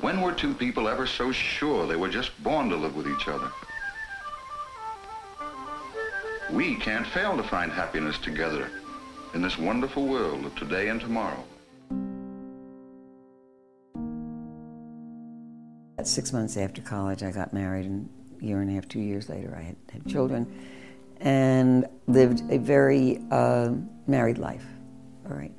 When were two people ever so sure they were just born to live with each other? We can't fail to find happiness together in this wonderful world of today and tomorrow. Six months after college, I got married, and a year and a half, two years later, I had, had children and lived a very uh, married life. All right.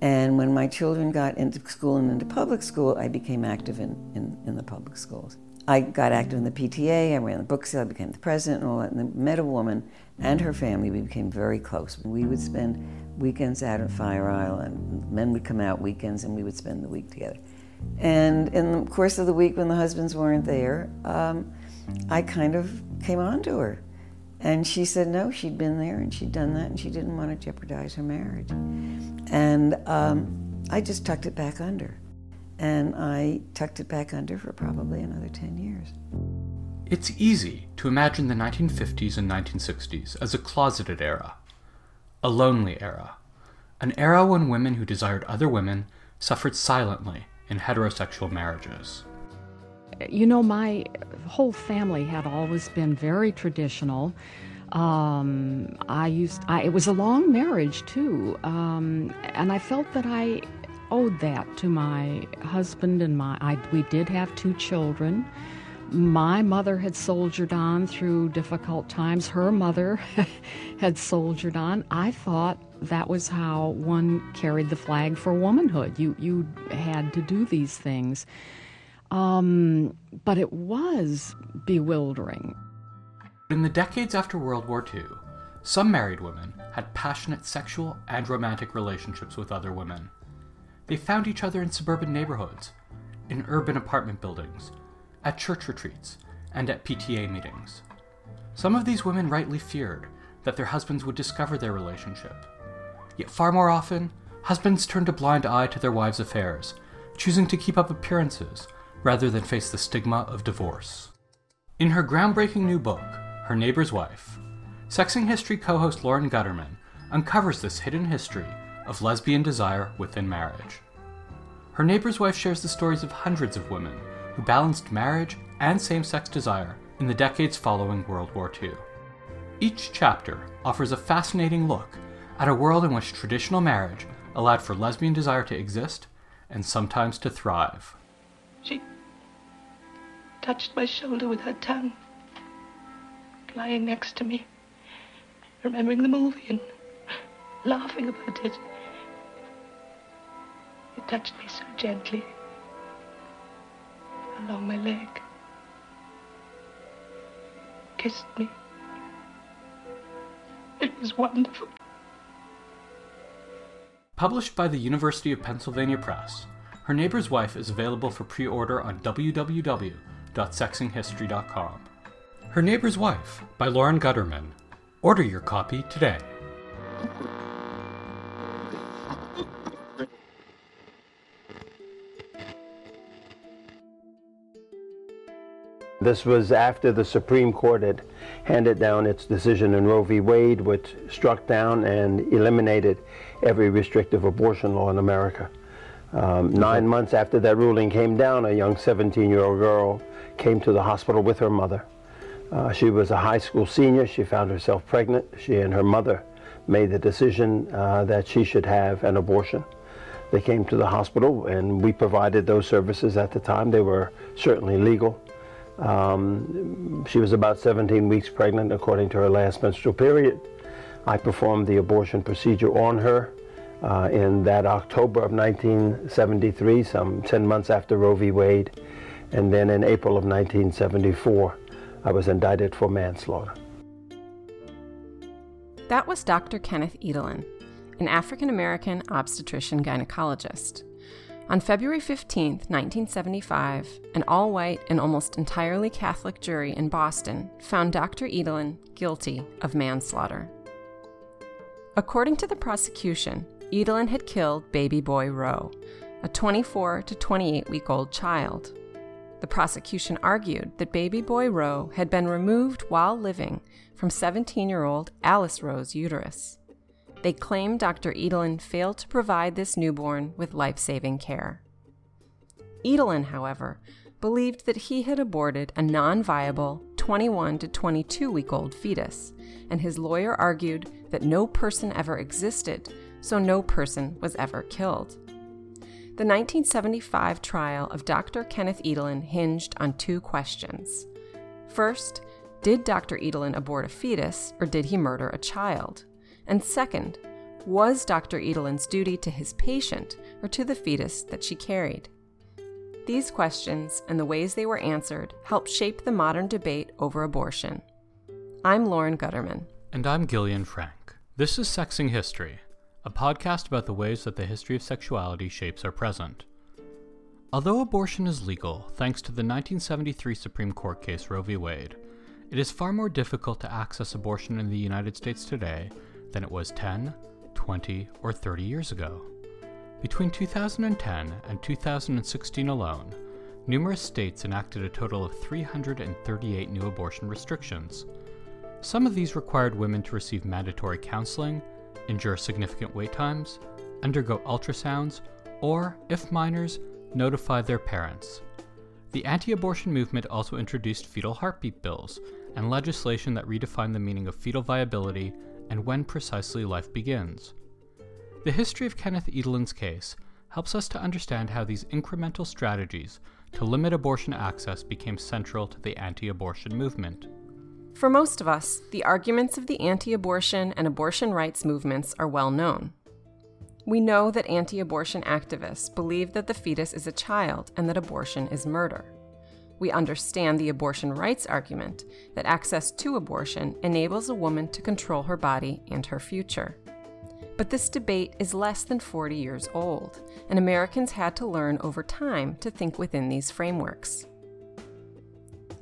And when my children got into school and into public school, I became active in, in, in the public schools. I got active in the PTA, I ran the book sale, I became the president and all that, and I met a woman and her family. We became very close. We would spend weekends out at Fire Island. Men would come out weekends and we would spend the week together. And in the course of the week when the husbands weren't there, um, I kind of came on to her. And she said no, she'd been there and she'd done that and she didn't want to jeopardize her marriage. And um, I just tucked it back under. And I tucked it back under for probably another 10 years. It's easy to imagine the 1950s and 1960s as a closeted era, a lonely era, an era when women who desired other women suffered silently in heterosexual marriages. You know, my whole family had always been very traditional. Um, I used, I, it was a long marriage too, um, and I felt that I owed that to my husband and my. I, we did have two children. My mother had soldiered on through difficult times. Her mother had soldiered on. I thought that was how one carried the flag for womanhood. You you had to do these things. Um, but it was bewildering. In the decades after World War II, some married women had passionate sexual and romantic relationships with other women. They found each other in suburban neighborhoods, in urban apartment buildings, at church retreats, and at PTA meetings. Some of these women rightly feared that their husbands would discover their relationship. Yet far more often, husbands turned a blind eye to their wives' affairs, choosing to keep up appearances rather than face the stigma of divorce. In her groundbreaking new book, Her Neighbor's Wife, Sexing History co host Lauren Gutterman uncovers this hidden history of lesbian desire within marriage. Her Neighbor's Wife shares the stories of hundreds of women who balanced marriage and same sex desire in the decades following World War II. Each chapter offers a fascinating look at a world in which traditional marriage allowed for lesbian desire to exist and sometimes to thrive. She touched my shoulder with her tongue, lying next to me, remembering the movie and laughing about it. It touched me so gently along my leg, kissed me. It was wonderful. Published by the University of Pennsylvania Press, Her Neighbor's Wife is available for pre order on www.sexinghistory.com. Her Neighbor's Wife by Lauren Gutterman. Order your copy today. This was after the Supreme Court had handed down its decision in Roe v. Wade, which struck down and eliminated every restrictive abortion law in America. Um, nine months after that ruling came down, a young 17-year-old girl came to the hospital with her mother. Uh, she was a high school senior. She found herself pregnant. She and her mother made the decision uh, that she should have an abortion. They came to the hospital, and we provided those services at the time. They were certainly legal. Um, she was about 17 weeks pregnant according to her last menstrual period. I performed the abortion procedure on her uh, in that October of 1973, some 10 months after Roe v. Wade. And then in April of 1974, I was indicted for manslaughter. That was Dr. Kenneth Edelin, an African American obstetrician gynecologist. On February 15, 1975, an all white and almost entirely Catholic jury in Boston found Dr. Edelin guilty of manslaughter. According to the prosecution, Edelin had killed baby boy Roe, a 24 to 28 week old child. The prosecution argued that baby boy Roe had been removed while living from 17 year old Alice Roe's uterus. They claim Dr. Edelin failed to provide this newborn with life saving care. Edelin, however, believed that he had aborted a non viable 21 to 22 week old fetus, and his lawyer argued that no person ever existed, so no person was ever killed. The 1975 trial of Dr. Kenneth Edelin hinged on two questions. First, did Dr. Edelin abort a fetus or did he murder a child? And second, was Dr. Edelin's duty to his patient or to the fetus that she carried? These questions and the ways they were answered helped shape the modern debate over abortion. I'm Lauren Gutterman. And I'm Gillian Frank. This is Sexing History, a podcast about the ways that the history of sexuality shapes our present. Although abortion is legal, thanks to the 1973 Supreme Court case Roe v. Wade, it is far more difficult to access abortion in the United States today than it was 10, 20, or 30 years ago. Between 2010 and 2016 alone, numerous states enacted a total of 338 new abortion restrictions. Some of these required women to receive mandatory counseling endure significant wait times, undergo ultrasounds, or, if minors, notify their parents. The anti abortion movement also introduced fetal heartbeat bills and legislation that redefined the meaning of fetal viability and when precisely life begins. The history of Kenneth Edelin's case helps us to understand how these incremental strategies to limit abortion access became central to the anti abortion movement. For most of us, the arguments of the anti abortion and abortion rights movements are well known. We know that anti abortion activists believe that the fetus is a child and that abortion is murder. We understand the abortion rights argument that access to abortion enables a woman to control her body and her future. But this debate is less than 40 years old, and Americans had to learn over time to think within these frameworks.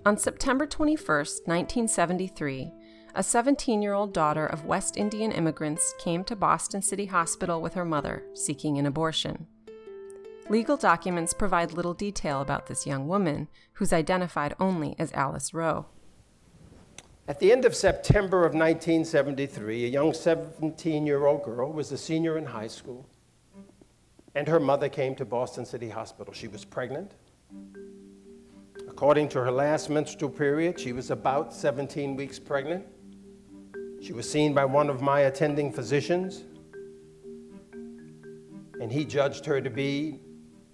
On September 21, 1973, a 17 year old daughter of West Indian immigrants came to Boston City Hospital with her mother, seeking an abortion. Legal documents provide little detail about this young woman, who's identified only as Alice Roe. At the end of September of 1973, a young 17 year old girl was a senior in high school, and her mother came to Boston City Hospital. She was pregnant According to her last menstrual period, she was about 17 weeks pregnant. She was seen by one of my attending physicians, and he judged her to be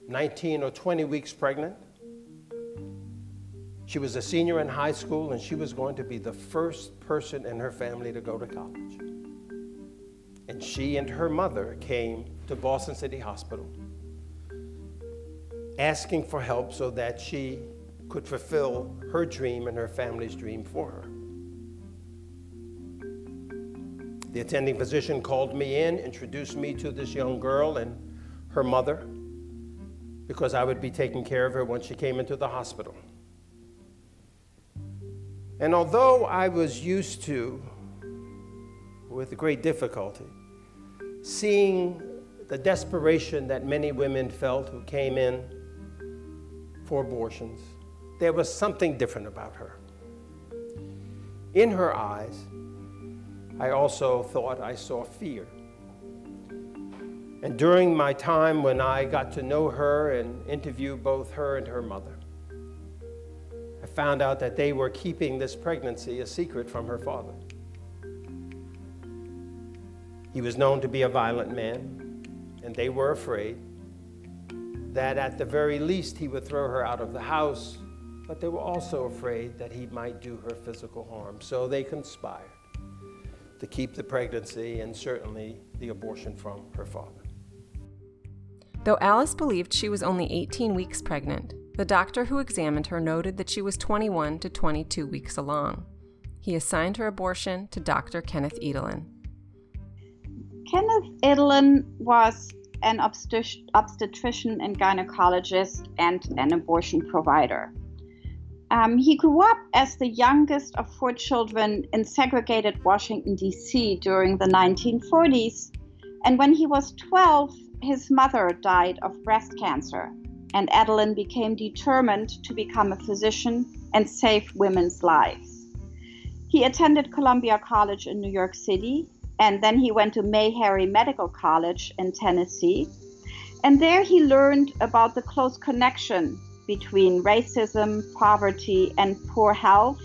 19 or 20 weeks pregnant. She was a senior in high school, and she was going to be the first person in her family to go to college. And she and her mother came to Boston City Hospital asking for help so that she could fulfill her dream and her family's dream for her. The attending physician called me in, introduced me to this young girl and her mother, because I would be taking care of her when she came into the hospital. And although I was used to, with great difficulty, seeing the desperation that many women felt who came in for abortions, there was something different about her. In her eyes, I also thought I saw fear. And during my time when I got to know her and interview both her and her mother, I found out that they were keeping this pregnancy a secret from her father. He was known to be a violent man, and they were afraid that at the very least he would throw her out of the house but they were also afraid that he might do her physical harm. So they conspired to keep the pregnancy and certainly the abortion from her father. Though Alice believed she was only 18 weeks pregnant, the doctor who examined her noted that she was 21 to 22 weeks along. He assigned her abortion to Dr. Kenneth Edelin. Kenneth Edelin was an obstetrician and gynecologist and an abortion provider. Um, he grew up as the youngest of four children in segregated Washington, D.C. during the 1940s. And when he was 12, his mother died of breast cancer, and Edelin became determined to become a physician and save women's lives. He attended Columbia College in New York City, and then he went to Meharry Medical College in Tennessee. And there he learned about the close connection between racism, poverty, and poor health.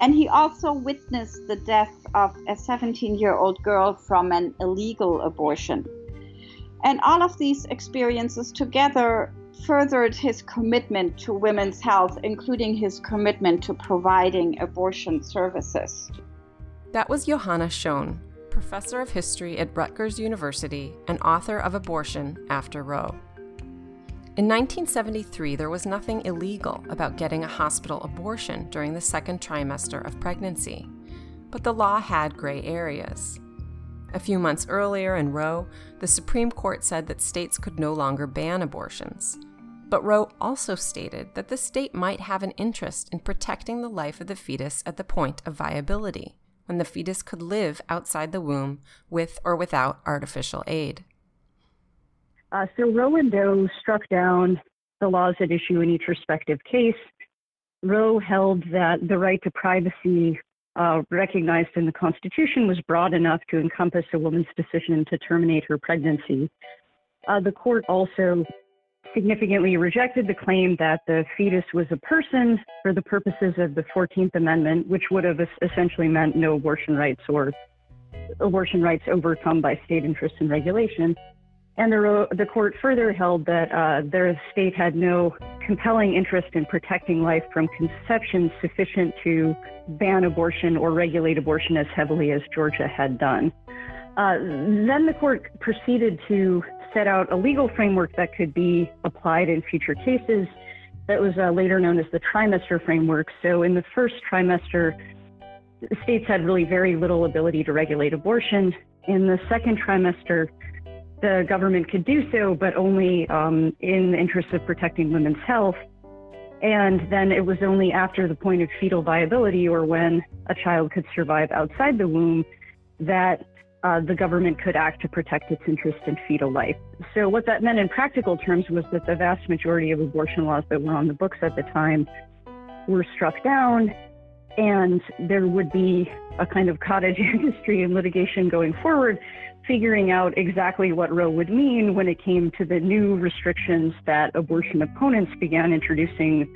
And he also witnessed the death of a 17 year old girl from an illegal abortion. And all of these experiences together furthered his commitment to women's health, including his commitment to providing abortion services. That was Johanna Schoen, professor of history at Rutgers University and author of Abortion After Roe. In 1973, there was nothing illegal about getting a hospital abortion during the second trimester of pregnancy, but the law had gray areas. A few months earlier in Roe, the Supreme Court said that states could no longer ban abortions. But Roe also stated that the state might have an interest in protecting the life of the fetus at the point of viability, when the fetus could live outside the womb with or without artificial aid. Uh, so Roe and Doe struck down the laws at issue in each respective case. Roe held that the right to privacy uh, recognized in the Constitution was broad enough to encompass a woman's decision to terminate her pregnancy. Uh, the court also significantly rejected the claim that the fetus was a person for the purposes of the 14th Amendment, which would have essentially meant no abortion rights or abortion rights overcome by state interest and regulation. And the, the court further held that uh, their state had no compelling interest in protecting life from conception sufficient to ban abortion or regulate abortion as heavily as Georgia had done. Uh, then the court proceeded to set out a legal framework that could be applied in future cases that was uh, later known as the trimester framework. So, in the first trimester, states had really very little ability to regulate abortion. In the second trimester, the government could do so, but only um, in the interest of protecting women's health. And then it was only after the point of fetal viability or when a child could survive outside the womb that uh, the government could act to protect its interest in fetal life. So, what that meant in practical terms was that the vast majority of abortion laws that were on the books at the time were struck down, and there would be a kind of cottage industry and litigation going forward, figuring out exactly what Roe would mean when it came to the new restrictions that abortion opponents began introducing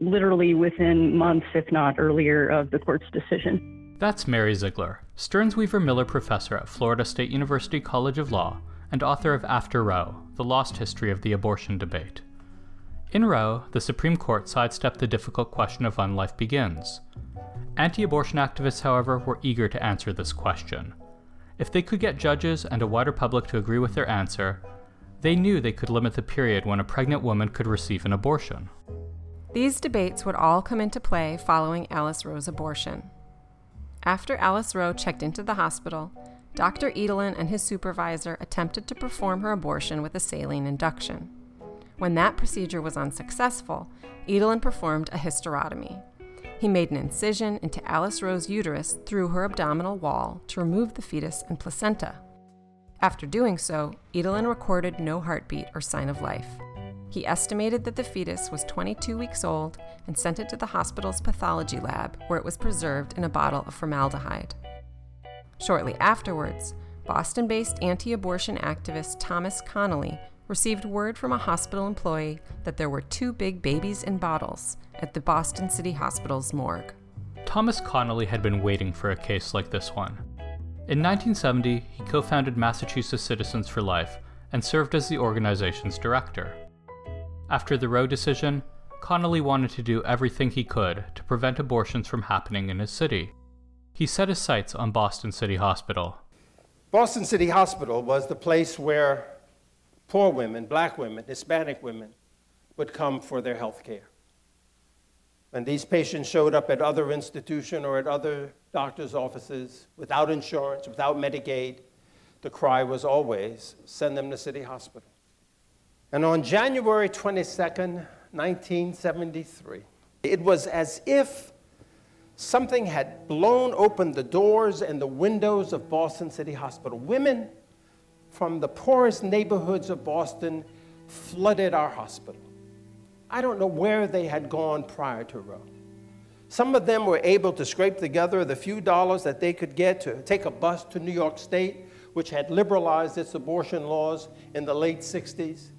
literally within months, if not earlier, of the court's decision. That's Mary Ziegler, Stearns Weaver Miller Professor at Florida State University College of Law and author of After Roe The Lost History of the Abortion Debate. In Roe, the Supreme Court sidestepped the difficult question of when life begins. Anti abortion activists, however, were eager to answer this question. If they could get judges and a wider public to agree with their answer, they knew they could limit the period when a pregnant woman could receive an abortion. These debates would all come into play following Alice Roe's abortion. After Alice Roe checked into the hospital, Dr. Edelin and his supervisor attempted to perform her abortion with a saline induction. When that procedure was unsuccessful, Edelin performed a hysterotomy. He made an incision into Alice Roe's uterus through her abdominal wall to remove the fetus and placenta. After doing so, Edelin recorded no heartbeat or sign of life. He estimated that the fetus was 22 weeks old and sent it to the hospital's pathology lab, where it was preserved in a bottle of formaldehyde. Shortly afterwards, Boston based anti abortion activist Thomas Connolly received word from a hospital employee that there were two big babies in bottles at the Boston City Hospital's morgue. Thomas Connolly had been waiting for a case like this one. In 1970, he co founded Massachusetts Citizens for Life and served as the organization's director. After the Roe decision, Connolly wanted to do everything he could to prevent abortions from happening in his city. He set his sights on Boston City Hospital. Boston City Hospital was the place where poor women, black women, Hispanic women would come for their health care. When these patients showed up at other institutions or at other doctors' offices without insurance, without Medicaid, the cry was always send them to City Hospital. And on January 22nd, 1973, it was as if something had blown open the doors and the windows of Boston City Hospital. Women from the poorest neighborhoods of Boston flooded our hospital. I don't know where they had gone prior to Roe, Some of them were able to scrape together the few dollars that they could get to take a bus to New York State, which had liberalized its abortion laws in the late 60s,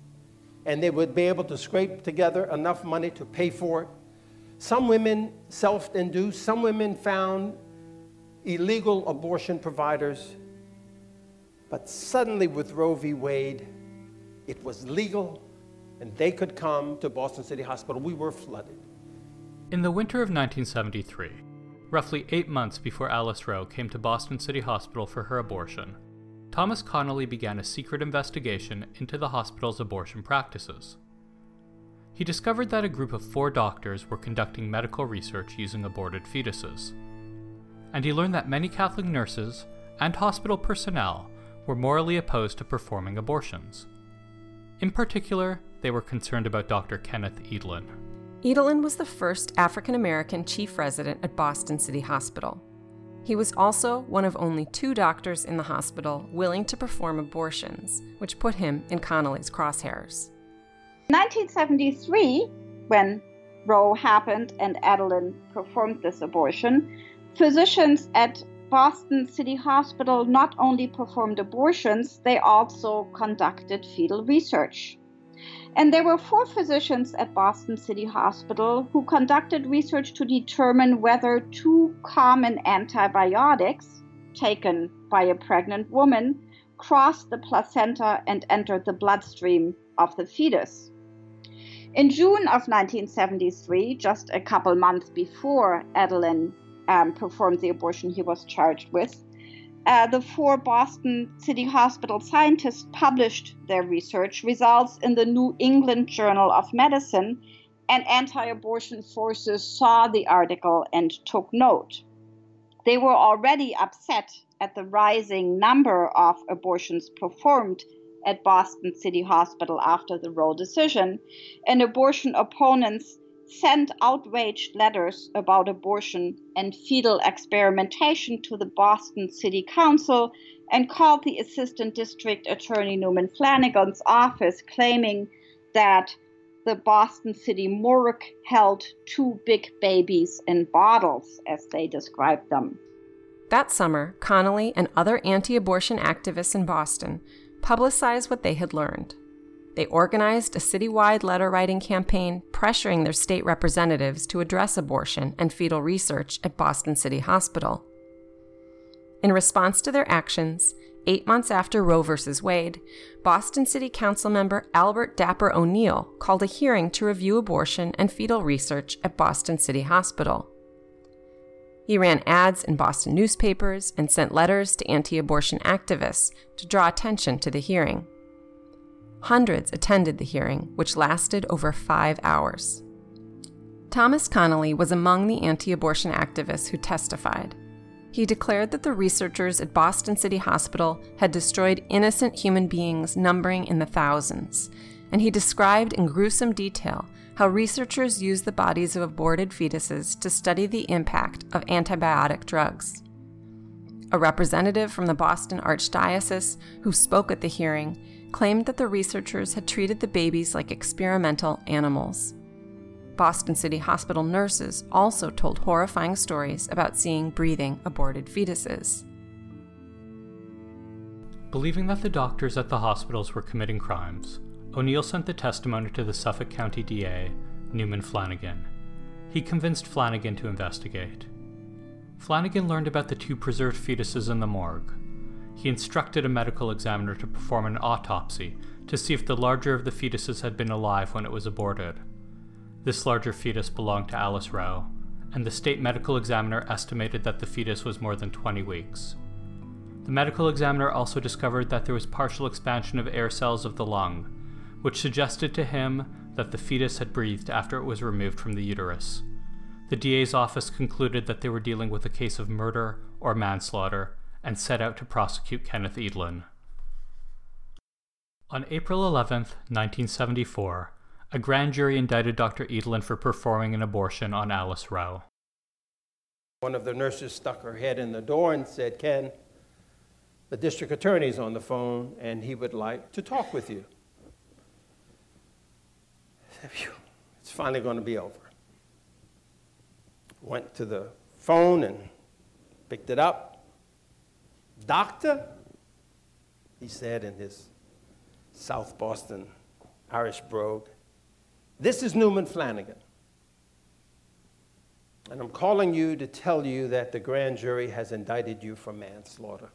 and they would be able to scrape together enough money to pay for it. Some women self induced, some women found illegal abortion providers. But suddenly, with Roe v. Wade, it was legal and they could come to Boston City Hospital. We were flooded. In the winter of 1973, roughly eight months before Alice Roe came to Boston City Hospital for her abortion, Thomas Connolly began a secret investigation into the hospital's abortion practices. He discovered that a group of four doctors were conducting medical research using aborted fetuses. And he learned that many Catholic nurses and hospital personnel were morally opposed to performing abortions. In particular, they were concerned about Dr. Kenneth Edelin. Edelin was the first African American chief resident at Boston City Hospital. He was also one of only two doctors in the hospital willing to perform abortions, which put him in Connolly's crosshairs. 1973, when Roe happened and Edelin performed this abortion, physicians at Boston City Hospital not only performed abortions, they also conducted fetal research. And there were four physicians at Boston City Hospital who conducted research to determine whether two common antibiotics taken by a pregnant woman crossed the placenta and entered the bloodstream of the fetus. In June of 1973, just a couple months before Edelin um, performed the abortion he was charged with, uh, the four Boston City Hospital scientists published their research results in the New England Journal of Medicine, and anti abortion forces saw the article and took note. They were already upset at the rising number of abortions performed at Boston City Hospital after the Roe decision, and abortion opponents sent outraged letters about abortion and fetal experimentation to the Boston City Council and called the Assistant District Attorney Newman Flanagan's office, claiming that the Boston City morgue held two big babies in bottles, as they described them. That summer, Connolly and other anti abortion activists in Boston publicized what they had learned. They organized a citywide letter writing campaign pressuring their state representatives to address abortion and fetal research at Boston City Hospital. In response to their actions, eight months after Roe v. Wade, Boston City Council member Albert Dapper O'Neill called a hearing to review abortion and fetal research at Boston City Hospital. He ran ads in Boston newspapers and sent letters to anti abortion activists to draw attention to the hearing. Hundreds attended the hearing, which lasted over five hours. Thomas Connolly was among the anti abortion activists who testified. He declared that the researchers at Boston City Hospital had destroyed innocent human beings numbering in the thousands, and he described in gruesome detail how researchers used the bodies of aborted fetuses to study the impact of antibiotic drugs. A representative from the Boston Archdiocese who spoke at the hearing claimed that the researchers had treated the babies like experimental animals. Boston City Hospital nurses also told horrifying stories about seeing breathing aborted fetuses. Believing that the doctors at the hospitals were committing crimes, O'Neill sent the testimony to the Suffolk County DA, Newman Flanagan. He convinced Flanagan to investigate. Flanagan learned about the two preserved fetuses in the morgue, he instructed a medical examiner to perform an autopsy to see if the larger of the fetuses had been alive when it was aborted. This larger fetus belonged to Alice Roe, and the state medical examiner estimated that the fetus was more than 20 weeks. The medical examiner also discovered that there was partial expansion of air cells of the lung, which suggested to him that the fetus had breathed after it was removed from the uterus. The DA's office concluded that they were dealing with a case of murder or manslaughter and set out to prosecute Kenneth Edelin. On April 11, 1974, a grand jury indicted Dr. Edelin for performing an abortion on Alice Roe. One of the nurses stuck her head in the door and said, Ken, the district attorney's on the phone and he would like to talk with you. It's finally going to be over. Went to the phone and picked it up. Doctor, he said in his South Boston Irish brogue, this is Newman Flanagan. And I'm calling you to tell you that the grand jury has indicted you for manslaughter.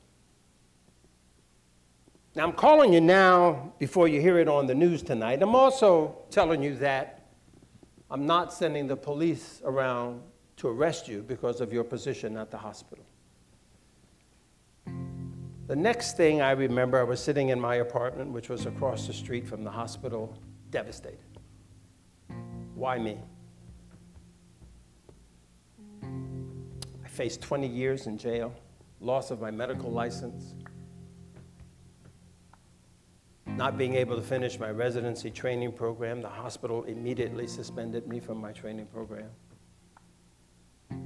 Now, I'm calling you now before you hear it on the news tonight. I'm also telling you that I'm not sending the police around to arrest you because of your position at the hospital. The next thing I remember, I was sitting in my apartment, which was across the street from the hospital, devastated. Why me? I faced 20 years in jail, loss of my medical license, not being able to finish my residency training program. The hospital immediately suspended me from my training program.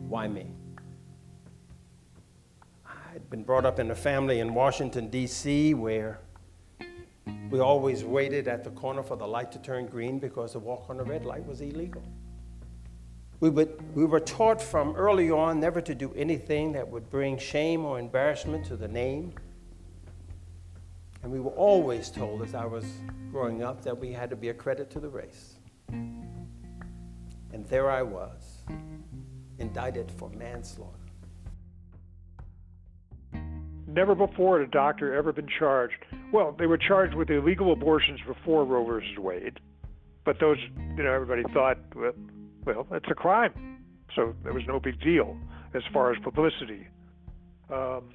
Why me? I'd been brought up in a family in Washington, D.C., where we always waited at the corner for the light to turn green because to walk on the red light was illegal. We, would, we were taught from early on never to do anything that would bring shame or embarrassment to the name. And we were always told as I was growing up that we had to be a credit to the race. And there I was, indicted for manslaughter. Never before had a doctor ever been charged. Well, they were charged with illegal abortions before Roe versus Wade, but those, you know, everybody thought, well, well, it's a crime, so there was no big deal as far as publicity. Um,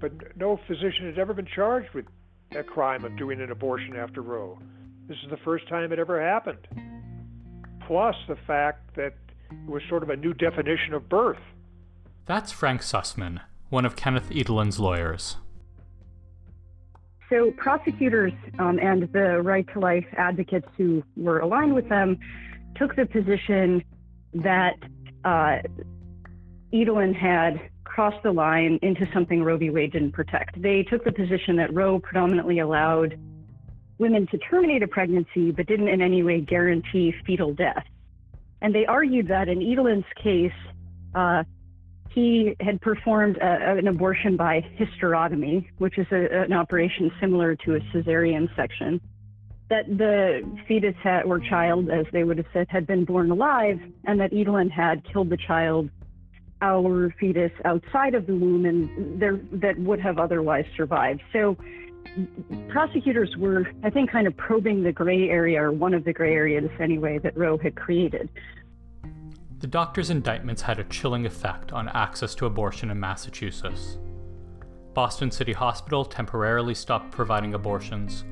but no physician had ever been charged with a crime of doing an abortion after Roe. This is the first time it ever happened. Plus the fact that it was sort of a new definition of birth. That's Frank Sussman, one of Kenneth Edelin's lawyers. So, prosecutors um, and the right to life advocates who were aligned with them took the position that uh, Edelin had crossed the line into something Roe v. Wade didn't protect. They took the position that Roe predominantly allowed women to terminate a pregnancy, but didn't in any way guarantee fetal death. And they argued that in Edelin's case, uh, he had performed a, an abortion by hysterotomy, which is a, an operation similar to a cesarean section. That the fetus had, or child, as they would have said, had been born alive, and that Edelin had killed the child, our fetus, outside of the womb, and there, that would have otherwise survived. So prosecutors were, I think, kind of probing the gray area, or one of the gray areas anyway, that Roe had created. The doctor's indictments had a chilling effect on access to abortion in Massachusetts. Boston City Hospital temporarily stopped providing abortions,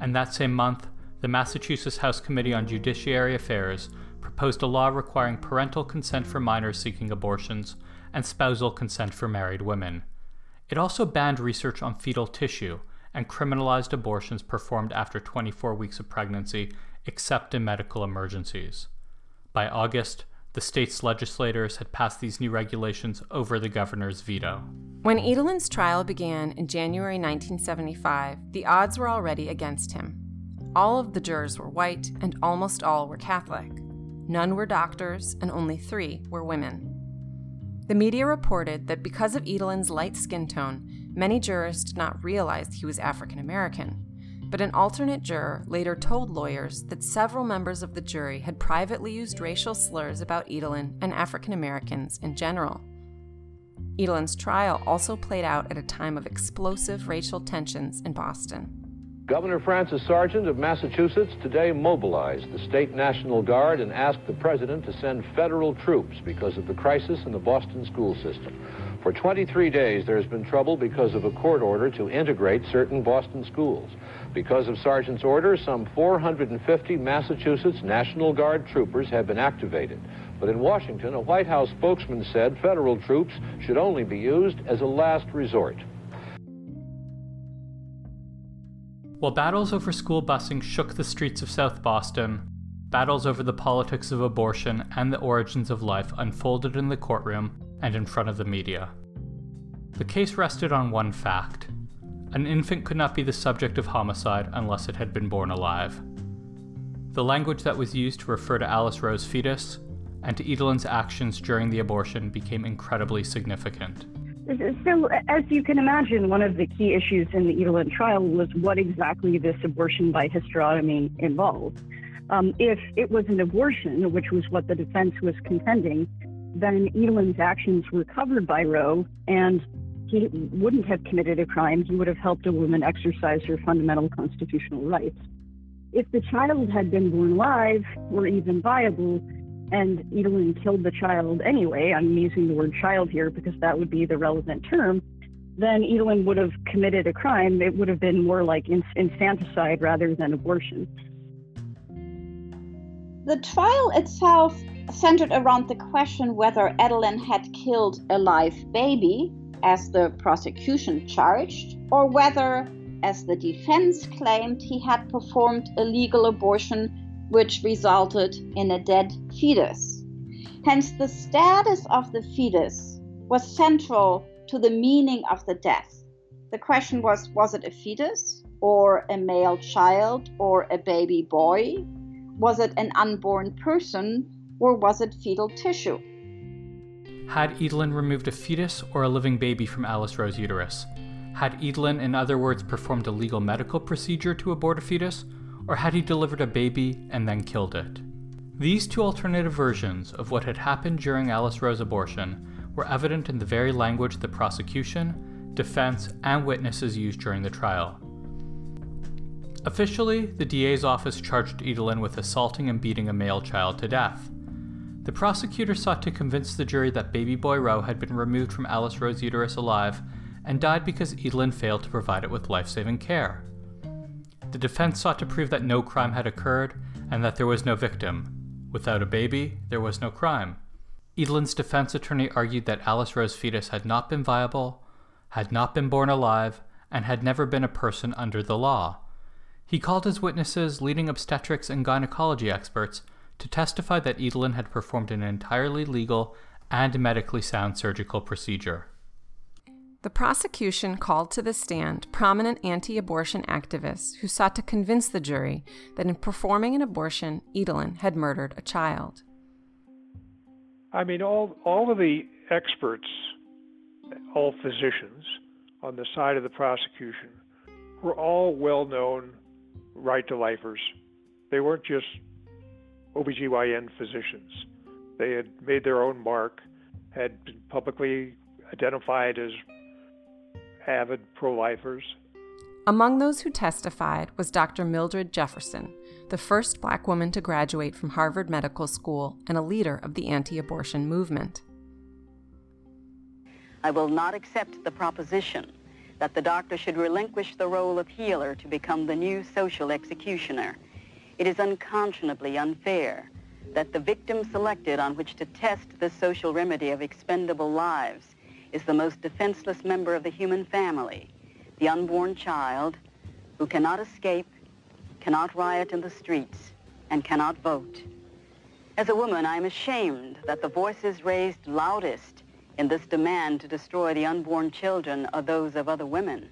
and that same month, the Massachusetts House Committee on Judiciary Affairs proposed a law requiring parental consent for minors seeking abortions and spousal consent for married women. It also banned research on fetal tissue and criminalized abortions performed after 24 weeks of pregnancy, except in medical emergencies. By August, the state's legislators had passed these new regulations over the governor's veto. When Edelin's trial began in January 1975, the odds were already against him. All of the jurors were white, and almost all were Catholic. None were doctors, and only three were women. The media reported that because of Edelin's light skin tone, many jurors did not realize he was African American. But an alternate juror later told lawyers that several members of the jury had privately used racial slurs about Edelin and African Americans in general. Edelin's trial also played out at a time of explosive racial tensions in Boston. Governor Francis Sargent of Massachusetts today mobilized the state National Guard and asked the president to send federal troops because of the crisis in the Boston school system. For 23 days, there's been trouble because of a court order to integrate certain Boston schools. Because of Sargent's order, some 450 Massachusetts National Guard troopers have been activated. But in Washington, a White House spokesman said federal troops should only be used as a last resort. While battles over school busing shook the streets of South Boston, battles over the politics of abortion and the origins of life unfolded in the courtroom and in front of the media. The case rested on one fact an infant could not be the subject of homicide unless it had been born alive. The language that was used to refer to Alice Roe's fetus, and to Edelin's actions during the abortion became incredibly significant. So, as you can imagine, one of the key issues in the Edelin trial was what exactly this abortion by hysterotomy involved. Um, if it was an abortion, which was what the defense was contending, then Edelin's actions were covered by Roe, and he wouldn't have committed a crime. He would have helped a woman exercise her fundamental constitutional rights. If the child had been born alive or even viable, and Edelin killed the child anyway, I'm using the word child here because that would be the relevant term, then Edelin would have committed a crime. It would have been more like infanticide rather than abortion. The trial itself centered around the question whether Edelin had killed a live baby, as the prosecution charged, or whether, as the defense claimed, he had performed a legal abortion which resulted in a dead fetus. Hence, the status of the fetus was central to the meaning of the death. The question was was it a fetus, or a male child, or a baby boy? Was it an unborn person, or was it fetal tissue? Had Edelin removed a fetus or a living baby from Alice Roe's uterus? Had Edelin, in other words, performed a legal medical procedure to abort a fetus, or had he delivered a baby and then killed it? These two alternative versions of what had happened during Alice Roe's abortion were evident in the very language the prosecution, defense, and witnesses used during the trial. Officially, the DA's office charged Edelin with assaulting and beating a male child to death. The prosecutor sought to convince the jury that baby boy Roe had been removed from Alice Roe's uterus alive and died because Edelin failed to provide it with life saving care. The defense sought to prove that no crime had occurred and that there was no victim. Without a baby, there was no crime. Edelin's defense attorney argued that Alice Roe's fetus had not been viable, had not been born alive, and had never been a person under the law. He called his witnesses leading obstetrics and gynecology experts to testify that Edelin had performed an entirely legal and medically sound surgical procedure. The prosecution called to the stand prominent anti abortion activists who sought to convince the jury that in performing an abortion, Edelin had murdered a child. I mean, all, all of the experts, all physicians on the side of the prosecution, were all well known right to lifers. They weren't just OBGYN physicians. They had made their own mark, had been publicly identified as avid pro lifers. Among those who testified was Dr. Mildred Jefferson, the first black woman to graduate from Harvard Medical School and a leader of the anti abortion movement. I will not accept the proposition that the doctor should relinquish the role of healer to become the new social executioner. It is unconscionably unfair that the victim selected on which to test the social remedy of expendable lives is the most defenseless member of the human family, the unborn child who cannot escape, cannot riot in the streets, and cannot vote. As a woman, I am ashamed that the voices raised loudest in this demand to destroy the unborn children are those of other women.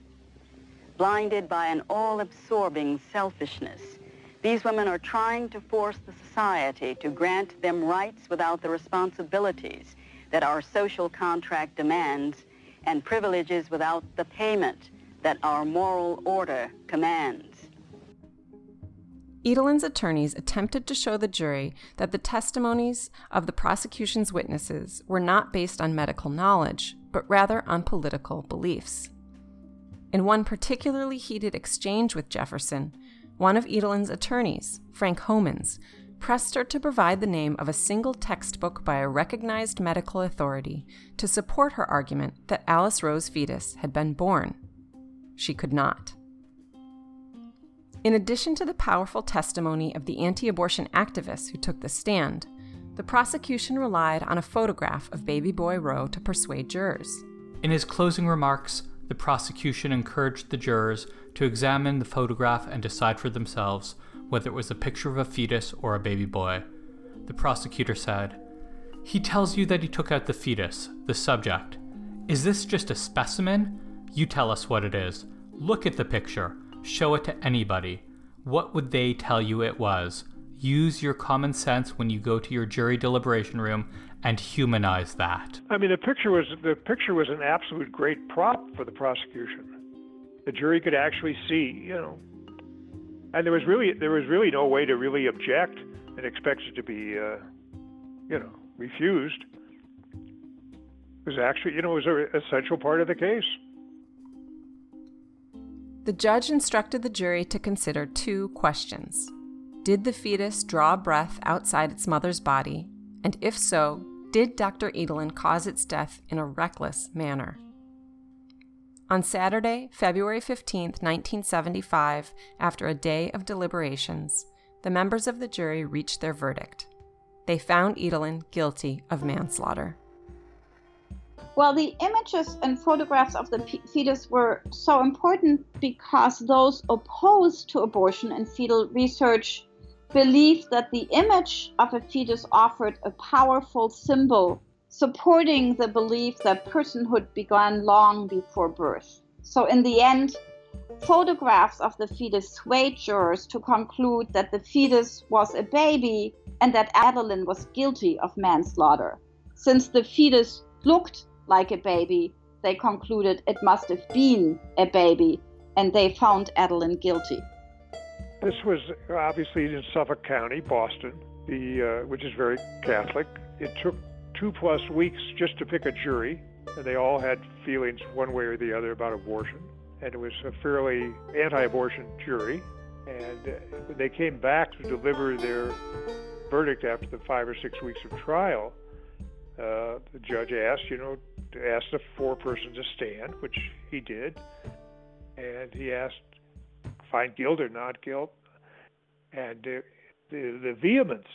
Blinded by an all-absorbing selfishness, these women are trying to force the society to grant them rights without the responsibilities that our social contract demands and privileges without the payment that our moral order commands. Edelin's attorneys attempted to show the jury that the testimonies of the prosecution's witnesses were not based on medical knowledge, but rather on political beliefs. In one particularly heated exchange with Jefferson, one of Edelin's attorneys, Frank Homans, pressed her to provide the name of a single textbook by a recognized medical authority to support her argument that Alice Roe's fetus had been born. She could not. In addition to the powerful testimony of the anti abortion activists who took the stand, the prosecution relied on a photograph of baby boy Roe to persuade jurors. In his closing remarks, the prosecution encouraged the jurors to examine the photograph and decide for themselves whether it was a picture of a fetus or a baby boy. The prosecutor said, He tells you that he took out the fetus, the subject. Is this just a specimen? You tell us what it is. Look at the picture. Show it to anybody. What would they tell you it was? use your common sense when you go to your jury deliberation room and humanize that. I mean, the picture was the picture was an absolute great prop for the prosecution. The jury could actually see, you know, and there was really there was really no way to really object and expect it to be, uh, you know, refused. It was actually, you know, was an essential part of the case. The judge instructed the jury to consider two questions. Did the fetus draw breath outside its mother's body? And if so, did Dr. Edelin cause its death in a reckless manner? On Saturday, February 15, 1975, after a day of deliberations, the members of the jury reached their verdict. They found Edelin guilty of manslaughter. Well, the images and photographs of the fetus were so important because those opposed to abortion and fetal research believed that the image of a fetus offered a powerful symbol supporting the belief that personhood began long before birth. So, in the end, photographs of the fetus swayed jurors to conclude that the fetus was a baby and that Edelin was guilty of manslaughter. Since the fetus looked like a baby, they concluded it must have been a baby, and they found Edelin guilty. This was obviously in Suffolk County, Boston, the uh, which is very Catholic. It took two plus weeks just to pick a jury, and they all had feelings one way or the other about abortion. And it was a fairly anti-abortion jury. And uh, they came back to deliver their verdict after the five or six weeks of trial, uh, the judge asked, you know, asked the foreperson to stand, which he did, and he asked, find guilt or not guilt, and uh, the the vehemence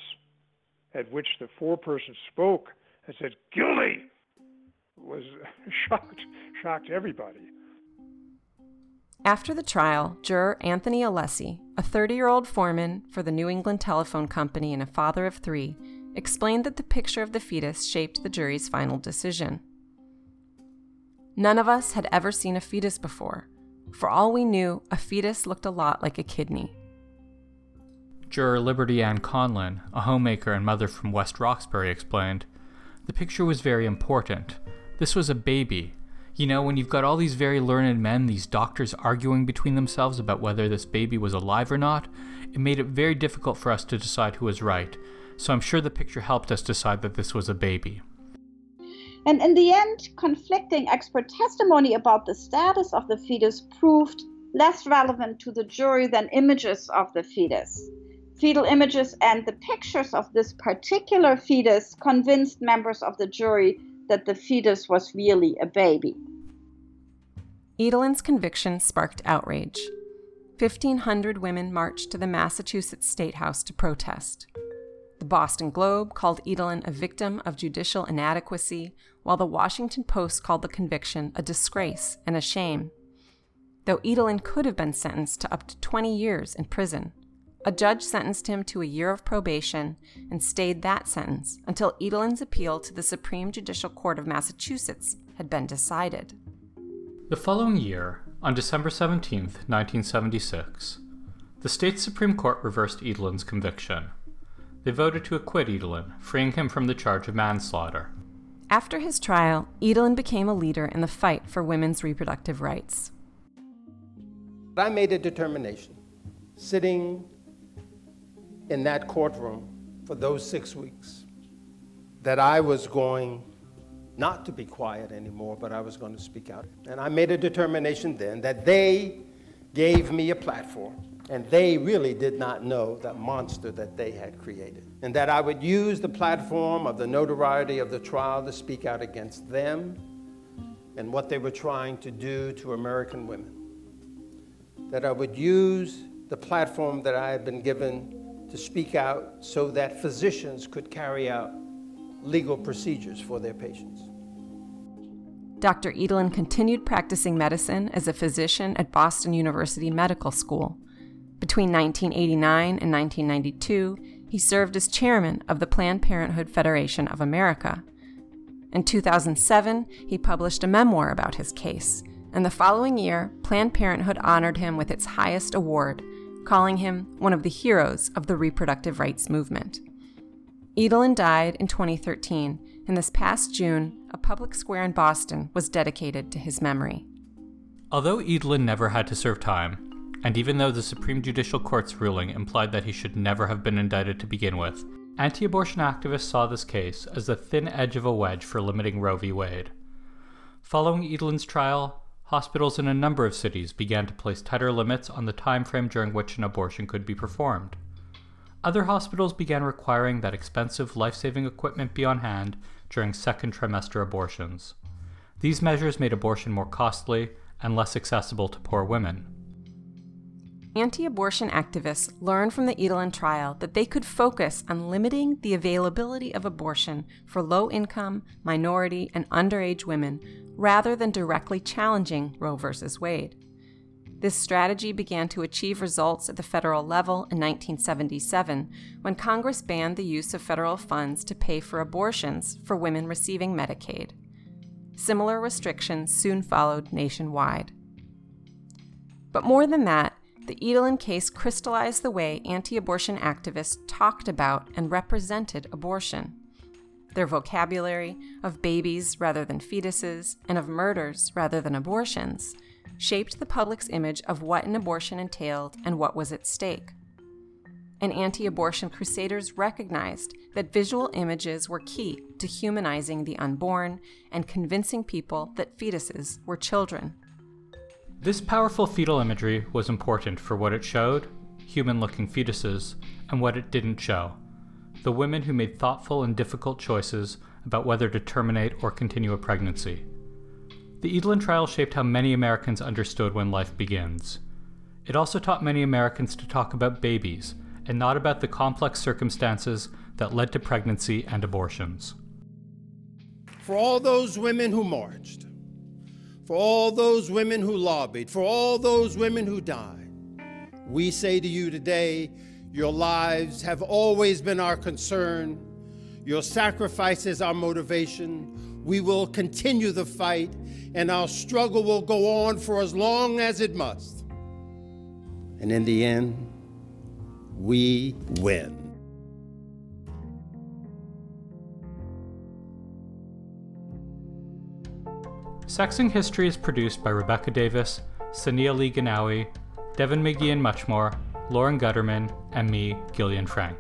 at which the foreperson spoke and said guilty was shocked shocked everybody. After the trial, juror Anthony Alessi, a 30 year old foreman for the New England Telephone Company and a father of three, explained that the picture of the fetus shaped the jury's final decision. None of us had ever seen a fetus before. For all we knew, a fetus looked a lot like a kidney. Juror Liberty Ann Conlin, a homemaker and mother from West Roxbury, explained The picture was very important. This was a baby. You know, when you've got all these very learned men, these doctors arguing between themselves about whether this baby was alive or not, it made it very difficult for us to decide who was right. So I'm sure the picture helped us decide that this was a baby. And in the end, conflicting expert testimony about the status of the fetus proved less relevant to the jury than images of the fetus. Fetal images and the pictures of this particular fetus convinced members of the jury that the fetus was really a baby. Edelin's conviction sparked outrage. 1,500 women marched to the Massachusetts State House to protest. The Boston Globe called Edelin a victim of judicial inadequacy, while the Washington Post called the conviction a disgrace and a shame. Though Edelin could have been sentenced to up to 20 years in prison, a judge sentenced him to a year of probation and stayed that sentence until Edelin's appeal to the Supreme Judicial Court of Massachusetts had been decided. The following year, on December 17, 1976, the state Supreme Court reversed Edelin's conviction. They voted to acquit Edelin, freeing him from the charge of manslaughter. After his trial, Edelin became a leader in the fight for women's reproductive rights. I made a determination, sitting in that courtroom for those six weeks, that I was going not to be quiet anymore, but I was going to speak out. And I made a determination then that they gave me a platform and they really did not know that monster that they had created. And that I would use the platform of the notoriety of the trial to speak out against them and what they were trying to do to American women. That I would use the platform that I had been given to speak out so that physicians could carry out legal procedures for their patients. Dr. Edelin continued practicing medicine as a physician at Boston University Medical School between 1989 and 1992, he served as chairman of the Planned Parenthood Federation of America. In 2007, he published a memoir about his case, and the following year, Planned Parenthood honored him with its highest award, calling him one of the heroes of the reproductive rights movement. Edelin died in 2013, and this past June, a public square in Boston was dedicated to his memory. Although Edelin never had to serve time, and even though the Supreme Judicial Court's ruling implied that he should never have been indicted to begin with, anti abortion activists saw this case as the thin edge of a wedge for limiting Roe v. Wade. Following Edelin's trial, hospitals in a number of cities began to place tighter limits on the time frame during which an abortion could be performed. Other hospitals began requiring that expensive life saving equipment be on hand during second trimester abortions. These measures made abortion more costly and less accessible to poor women. Anti abortion activists learned from the Edelin trial that they could focus on limiting the availability of abortion for low income, minority, and underage women rather than directly challenging Roe v. Wade. This strategy began to achieve results at the federal level in 1977 when Congress banned the use of federal funds to pay for abortions for women receiving Medicaid. Similar restrictions soon followed nationwide. But more than that, the Edelin case crystallized the way anti abortion activists talked about and represented abortion. Their vocabulary of babies rather than fetuses and of murders rather than abortions shaped the public's image of what an abortion entailed and what was at stake. And anti abortion crusaders recognized that visual images were key to humanizing the unborn and convincing people that fetuses were children. This powerful fetal imagery was important for what it showed human looking fetuses and what it didn't show the women who made thoughtful and difficult choices about whether to terminate or continue a pregnancy. The Edelin trial shaped how many Americans understood when life begins. It also taught many Americans to talk about babies and not about the complex circumstances that led to pregnancy and abortions. For all those women who marched, for all those women who lobbied, for all those women who died, we say to you today, your lives have always been our concern. Your sacrifices our motivation. We will continue the fight and our struggle will go on for as long as it must. And in the end, we win. Sexing History is produced by Rebecca Davis, Saniya Lee Ghanoui, Devin McGeehan Muchmore, Lauren Gutterman, and me, Gillian Frank.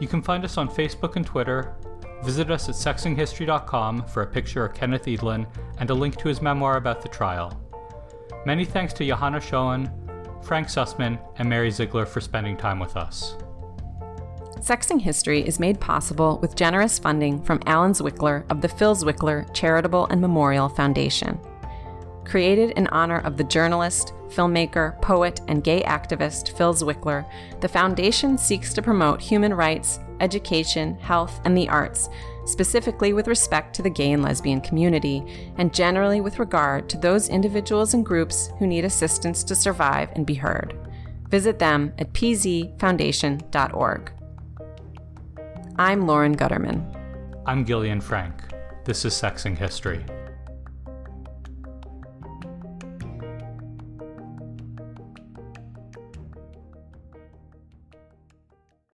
You can find us on Facebook and Twitter Visit us at sexinghistory.com for a picture of Kenneth Edelin and a link to his memoir about the trial. Many thanks to Johanna Schoen, Frank Susman, and Mary Ziegler for spending time with us. Sexing History is made possible with generous funding from Alan Zwickler of the Phil Zwickler Charitable and Memorial Foundation. Created in honor of the journalist, filmmaker, poet, and gay activist Phil Zwickler, the foundation seeks to promote human rights, education, health, and the arts, specifically with respect to the gay and lesbian community, and generally with regard to those individuals and groups who need assistance to survive and be heard. Visit them at pzfoundation.org. I'm Lauren Gutterman. I'm Gillian Frank. This is Sexing History.